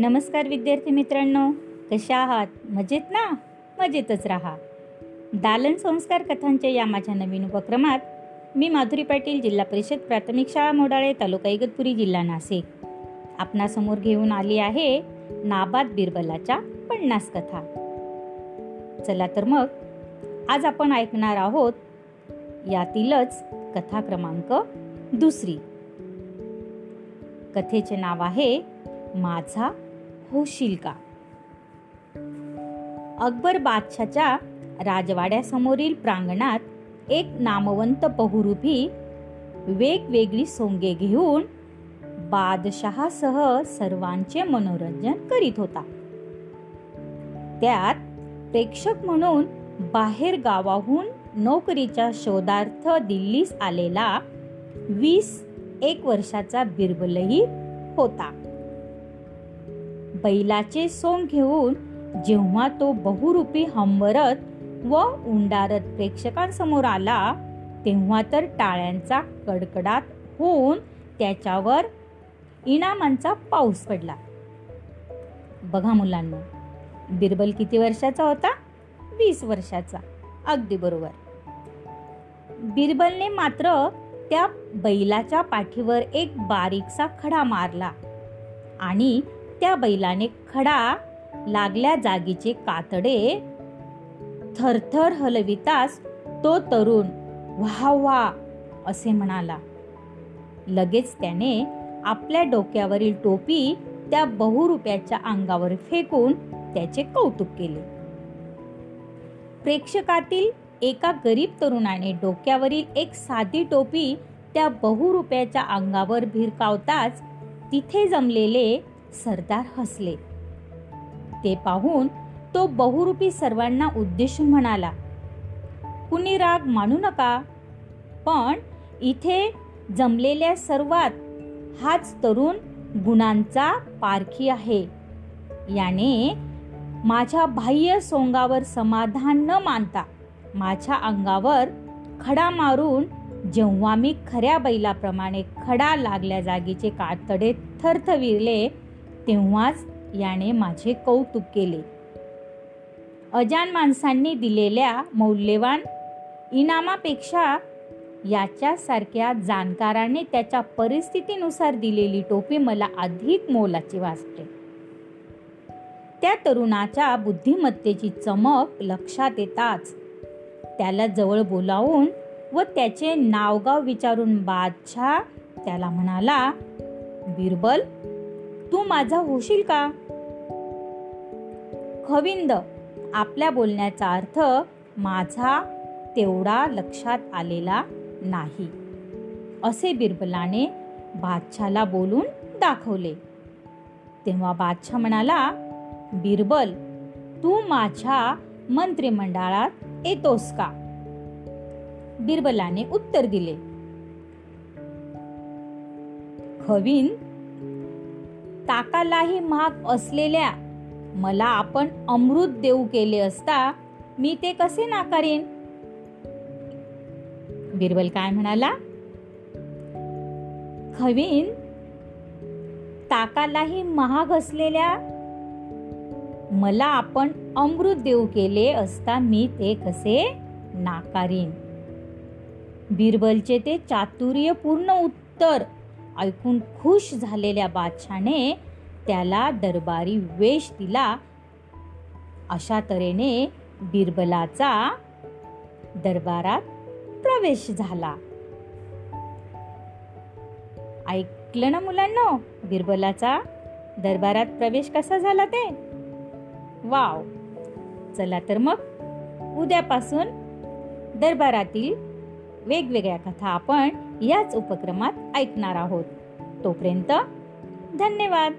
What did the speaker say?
नमस्कार विद्यार्थी मित्रांनो कशा आहात? मजेत ना? मजेतच राहा. दालन संस्कार कथांच्या या माझ्या नवीन उपक्रमात मी माधुरी पाटील जिल्हा परिषद प्राथमिक शाळा मोडाळे तालुका इगतपुरी जिल्हा नाशिक. आपणासमोर घेऊन आली आहे नाबाद बिरबलाच्या पन्नास कथा. चला तर मग आज आपण ऐकणार आहोत यातीलच कथा क्रमांक दुसरी. कथेचे नाव आहे माझा होशील का? अकबर बादशाच्या राजवाड्यासमोरील प्रांगणात एक नामवंत बहुरूपी वेगवेगळी सोंगे घेऊन बादशहासह सर्वांचे मनोरंजन करीत होता. त्यात प्रेक्षक म्हणून बाहेर गावाहून नोकरीच्या शोधार्थ दिल्लीस आलेला वीस एक वर्षाचा बिरबलही होता. बैलाचे सोंग घेऊन जेव्हा तो बहुरूपी हंबरत व उंडारत प्रेक्षकांसमोर आला तेव्हा तर टाळ्यांचा कडकडाट होऊन त्याच्यावर इनामांचा पाऊस पडला. बघा मुलांना बिरबल किती वर्षाचा होता? वीस वर्षाचा अगदी बरोबर. बिरबलने मात्र त्या बैलाच्या पाठीवर एक बारीकसा खडा मारला आणि त्या बैलाने खडा लागल्या जागीचे कातडे थरथर हलविताच तो तरुण व्हा व्हा असे म्हणाला. लगेच त्याने आपल्या डोक्यावरील टोपी त्या बहुरुप्याच्या अंगावर फेकून त्याचे कौतुक केले. प्रेक्षकातील एका गरीब तरुणाने डोक्यावरील एक साधी टोपी त्या बहुरुप्याच्या अंगावर भिरकावताच तिथे जमलेले सरदार हसले. ते पाहून तो बहुरूपी सर्वांना उद्देशून म्हणाला कुणी राग मानू नका पण इथे जमलेल्या सर्वात हाच तरुण गुणांचा पारखी आहे. याने माझ्या बाह्य सोंगावर समाधान न मानता माझ्या अंगावर खडा मारून जेव्हा मी खऱ्या बैलाप्रमाणे खडा लागल्या जागेचे कातडे थरथविरले तेव्हाच याने माझे कौतुक केले. अजान माणसांनी दिलेल्या मौल्यवान इनामापेक्षा याच्यासारख्या जाणकाराने त्याच्या परिस्थितीनुसार दिलेली टोपी मला अधिक मोलाची वाटते. त्या तरुणाच्या बुद्धिमत्तेची चमक लक्षात येताच त्याला जवळ बोलावून व त्याचे नावगाव विचारून बादशाह त्याला म्हणाला बिरबल तू माझा होशील का? खविंद आपल्या बोलण्याचा अर्थ माझा तेवढा लक्षात आलेला नाही. असे बिरबलाने बादशाला बोलून दाखवले. तेव्हा बादशाह म्हणाला बिरबल तू माझ्या मंत्रिमंडळात येतोस का? बिरबलाने उत्तर दिले. खविंद ताकालाही महाग असलेल्या मला आपण अमृत देऊ केले असता मी ते कसे नाकारेन? बिरबल काय म्हणाला? खवीन ताकालाही महाग असलेल्या मला आपण अमृत देऊ केले असता मी ते कसे नाकारीन? बिरबलचे ते चातुर्यपूर्ण उत्तर ऐकून खुश झालेल्या बादशाने त्याला दरबारी वेश दिला. अशा तऱ्हेने बिरबलाचा दरबारात प्रवेश झाला. ऐकलं ना मुलांना? बिरबलाचा दरबारात प्रवेश कसा झाला ते? वाव! चला तर मग उद्यापासून दरबारातील वेगवेगळ्या कथा आपण याच उपक्रमात ऐकणार आहोत. तोपर्यंत धन्यवाद.